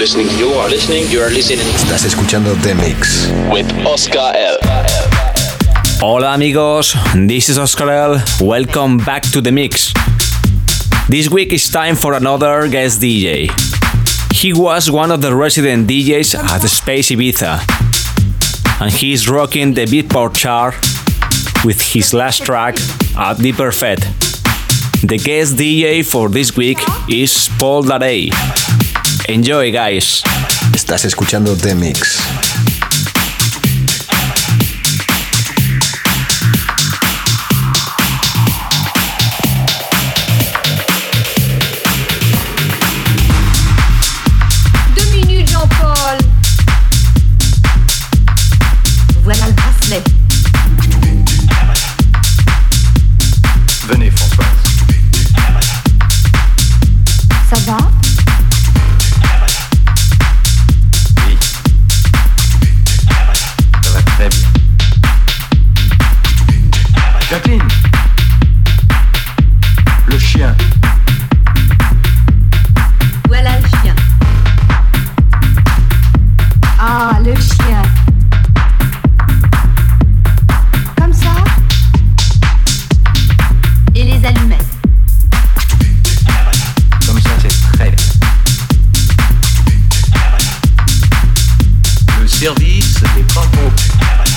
You're listening, you are listening, you are listening. Estás escuchando The Mix. With Oscar L. Hola amigos, this is Oscar L. Welcome back to The Mix. This week is time for another guest DJ. He was one of the resident DJs at Space Ibiza, and he's rocking the Beatport chart with his last track at the Perfect. The guest DJ for this week is Paul Larey. Enjoy, guys. Estás escuchando The Mix. piece of the up.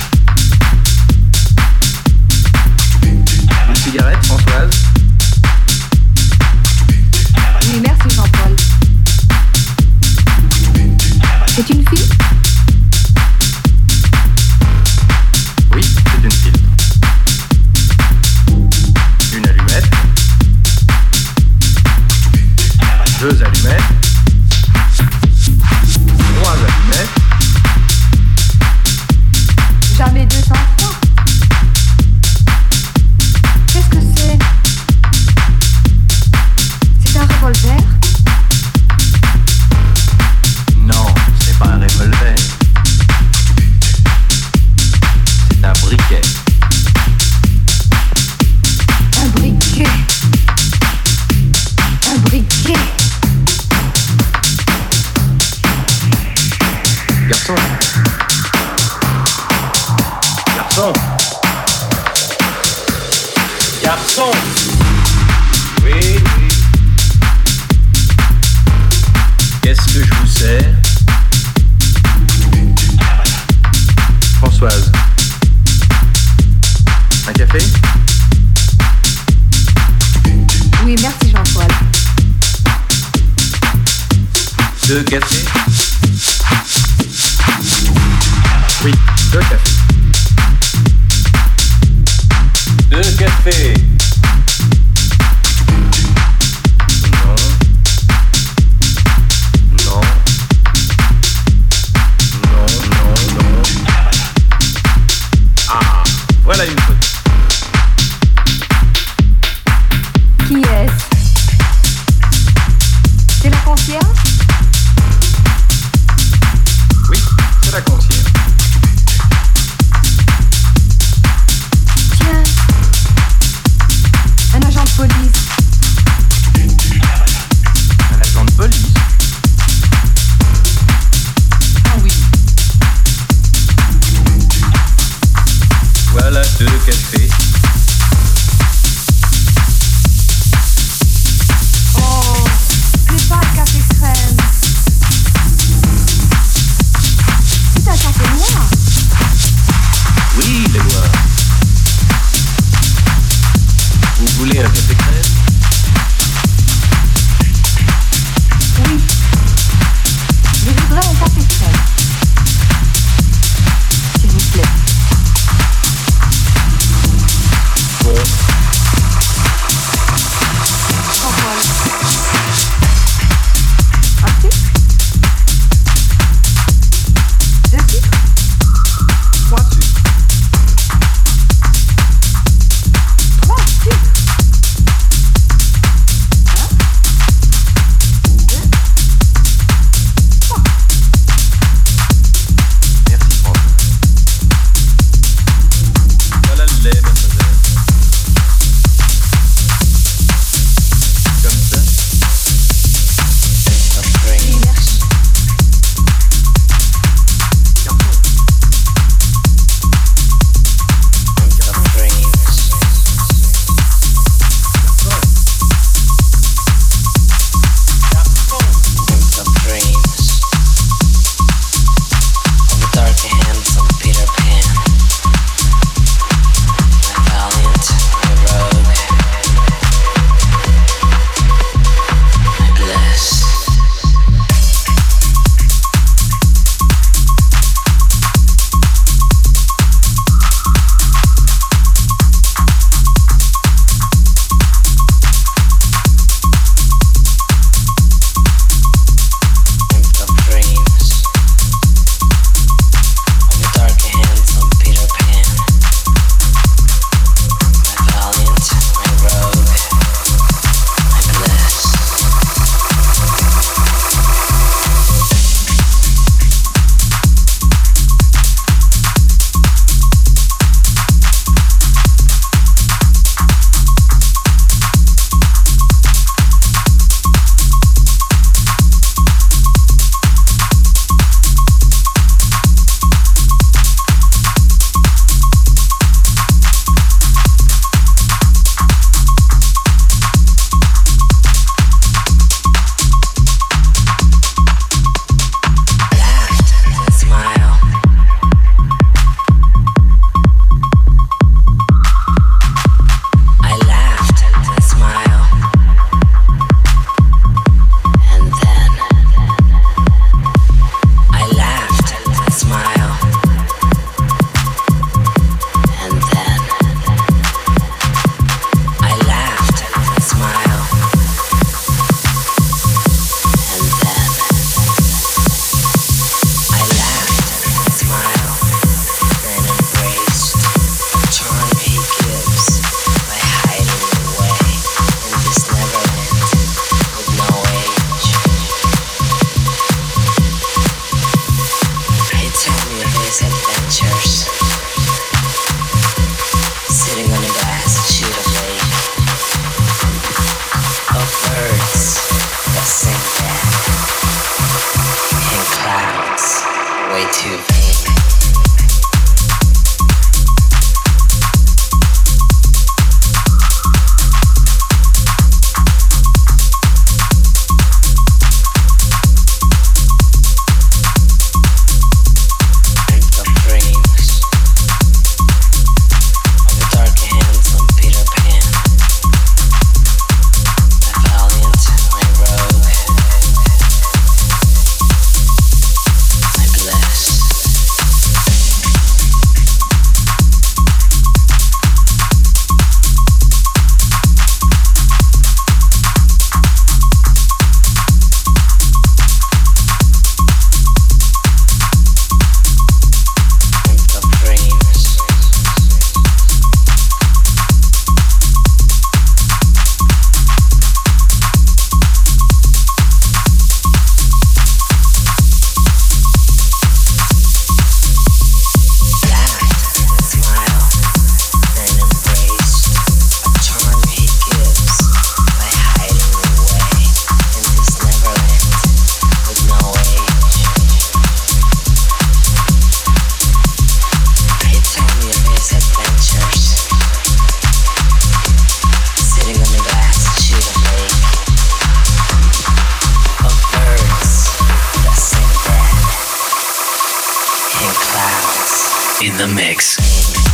In the mix.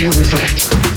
feel with it.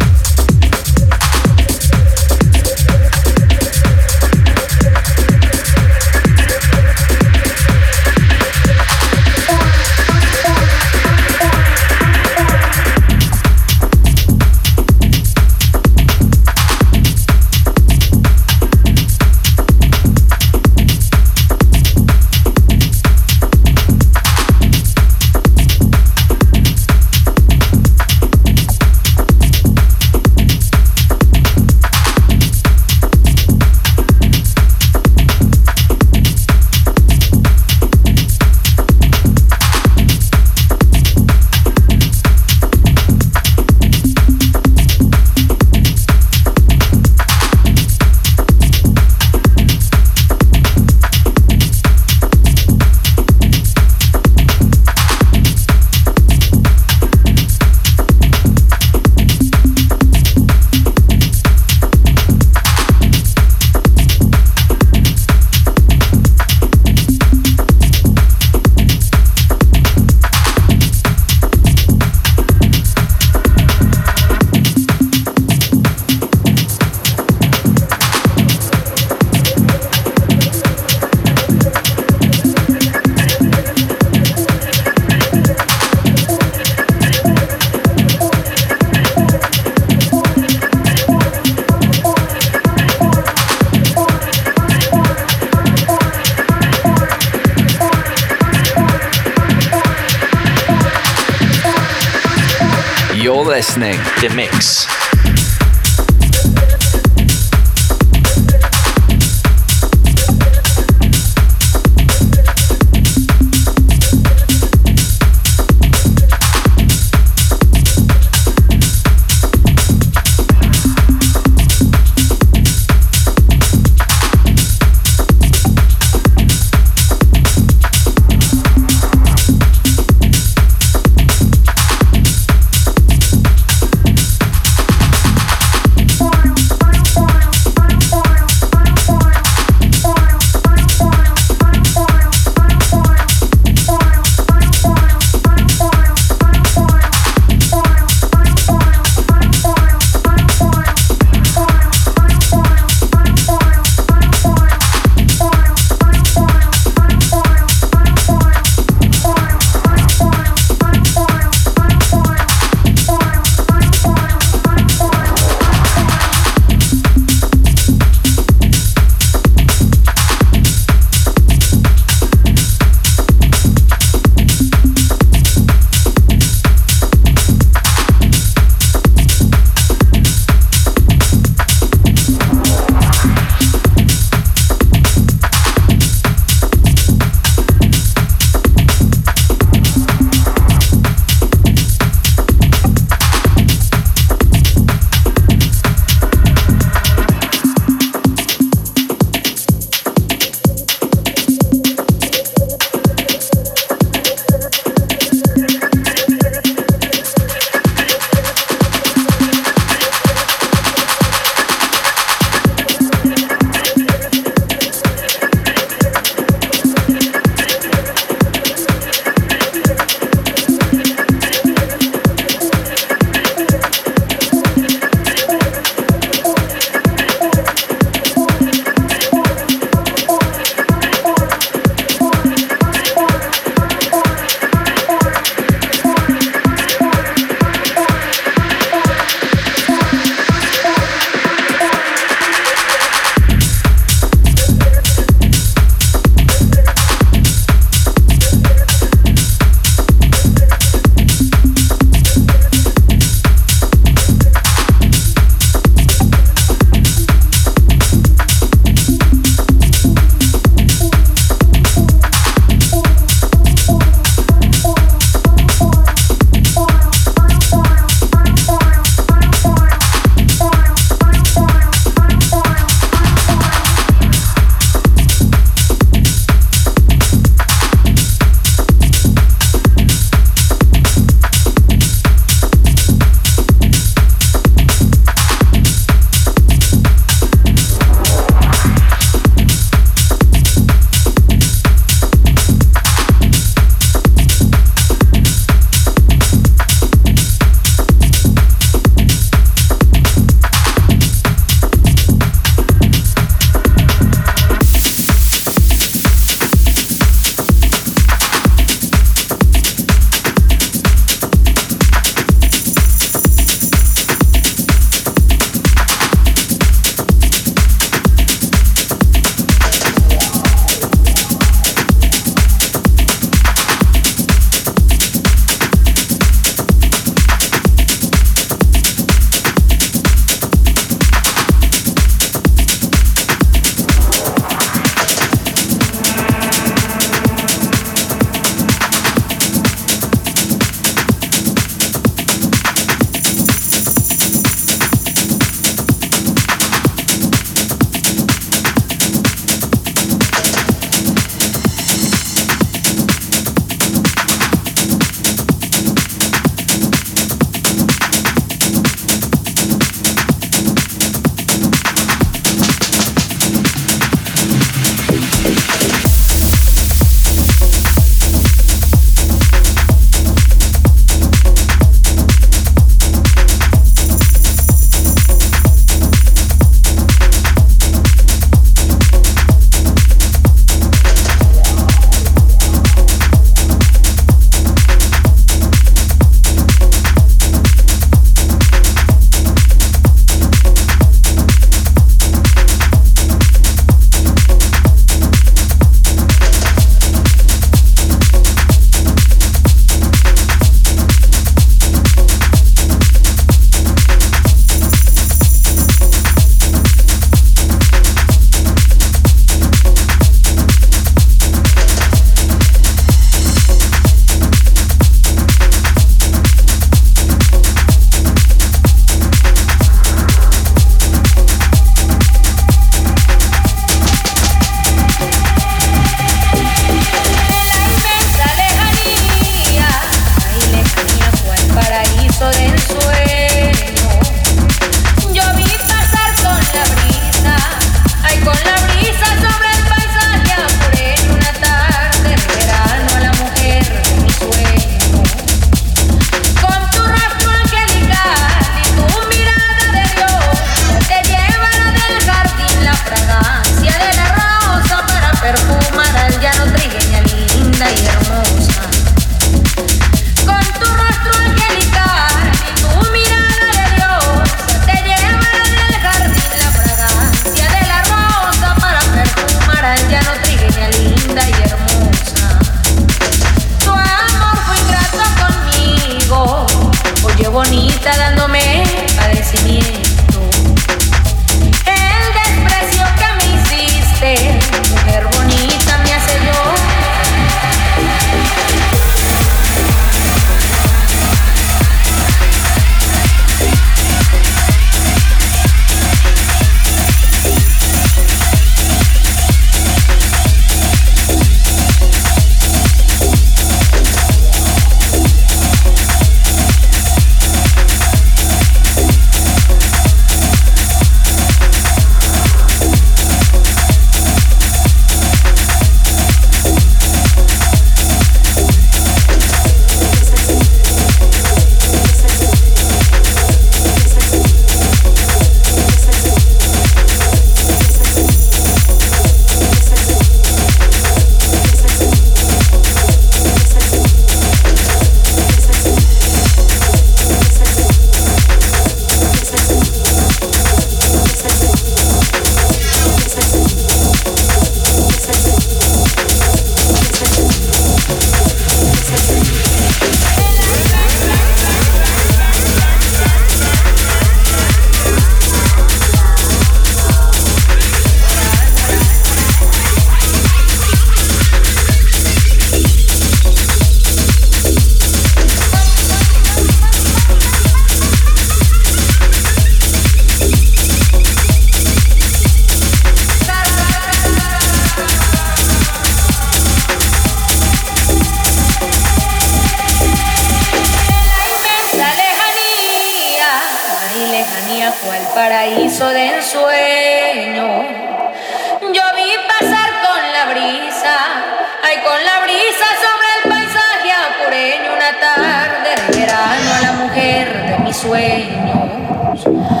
Con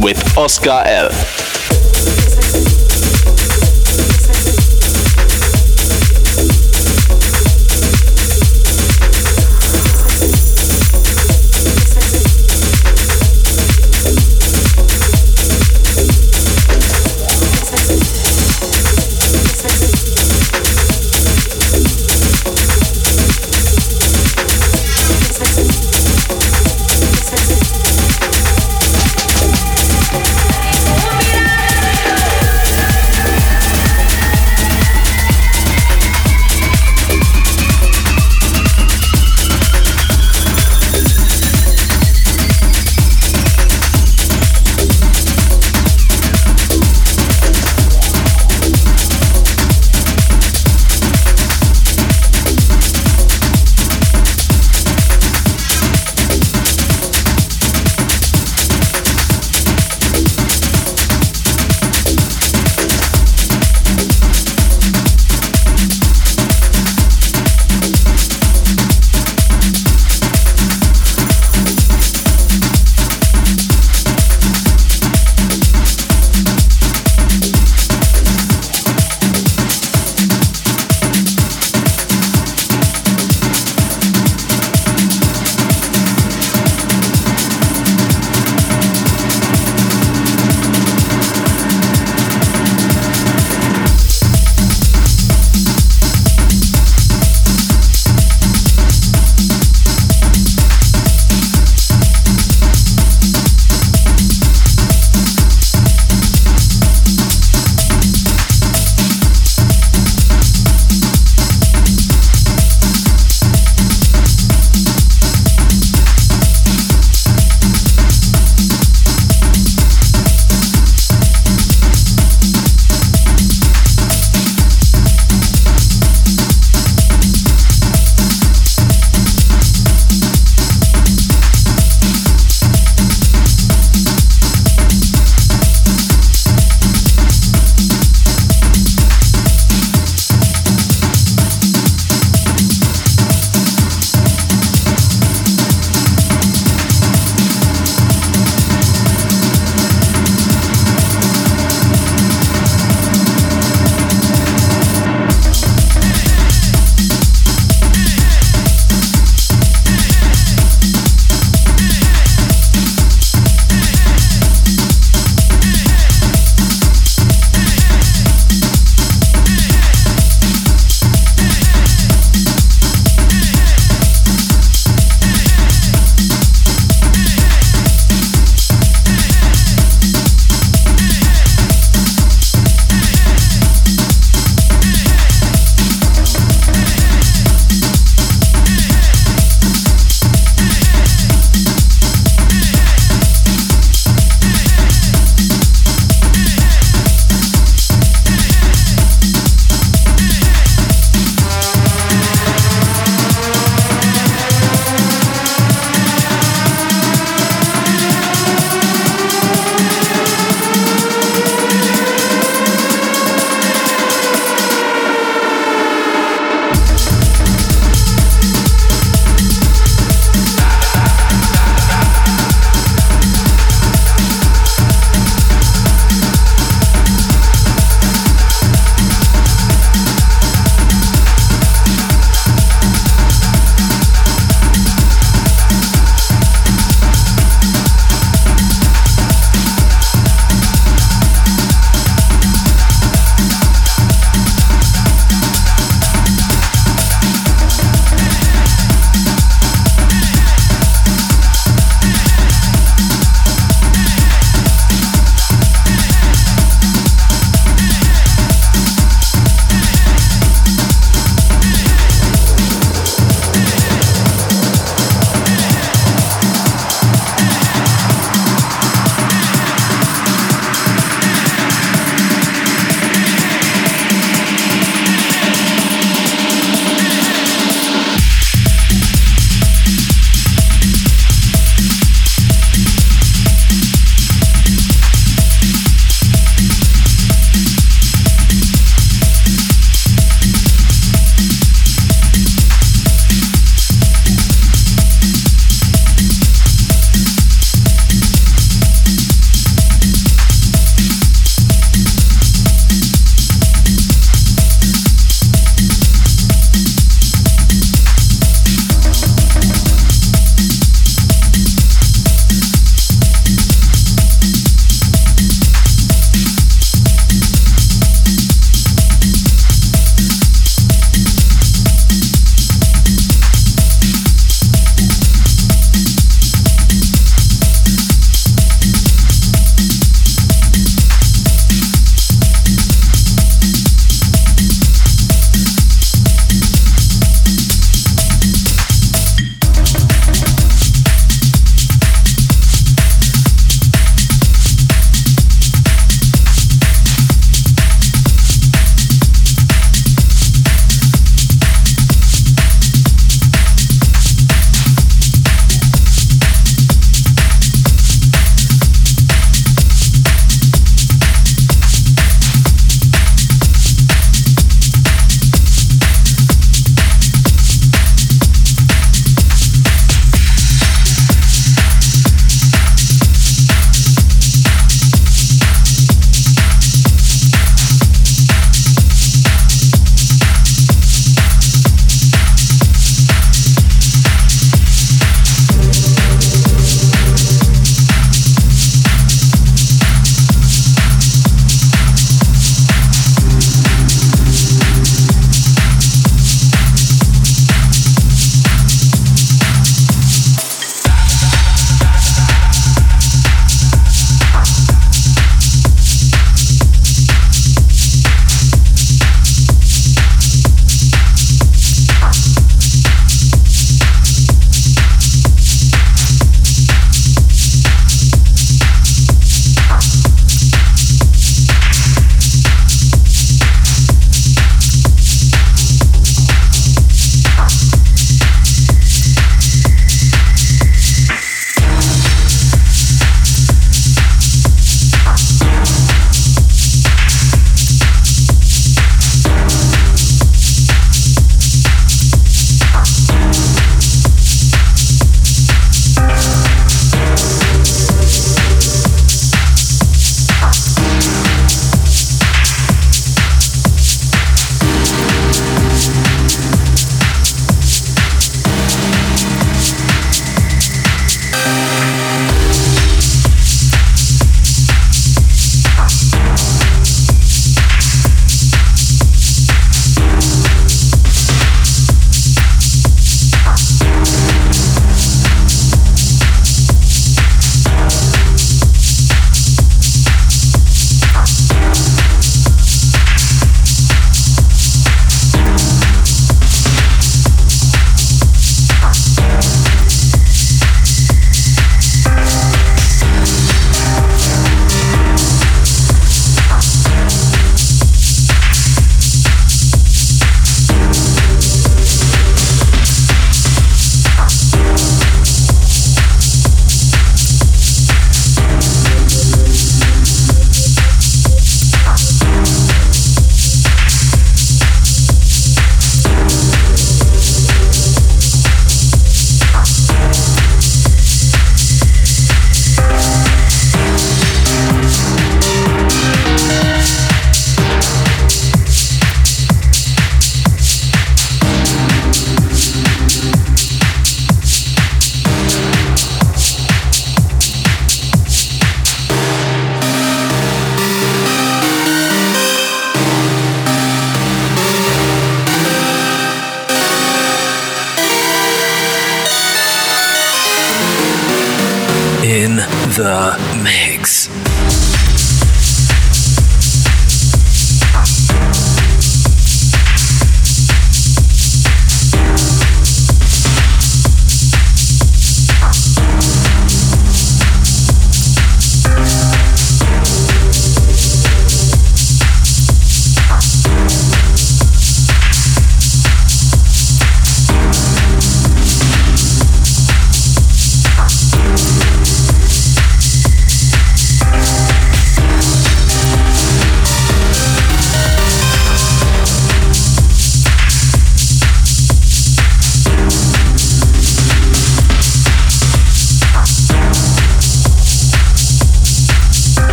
with Oscar L.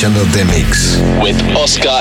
escuchando The Mix. with Oscar.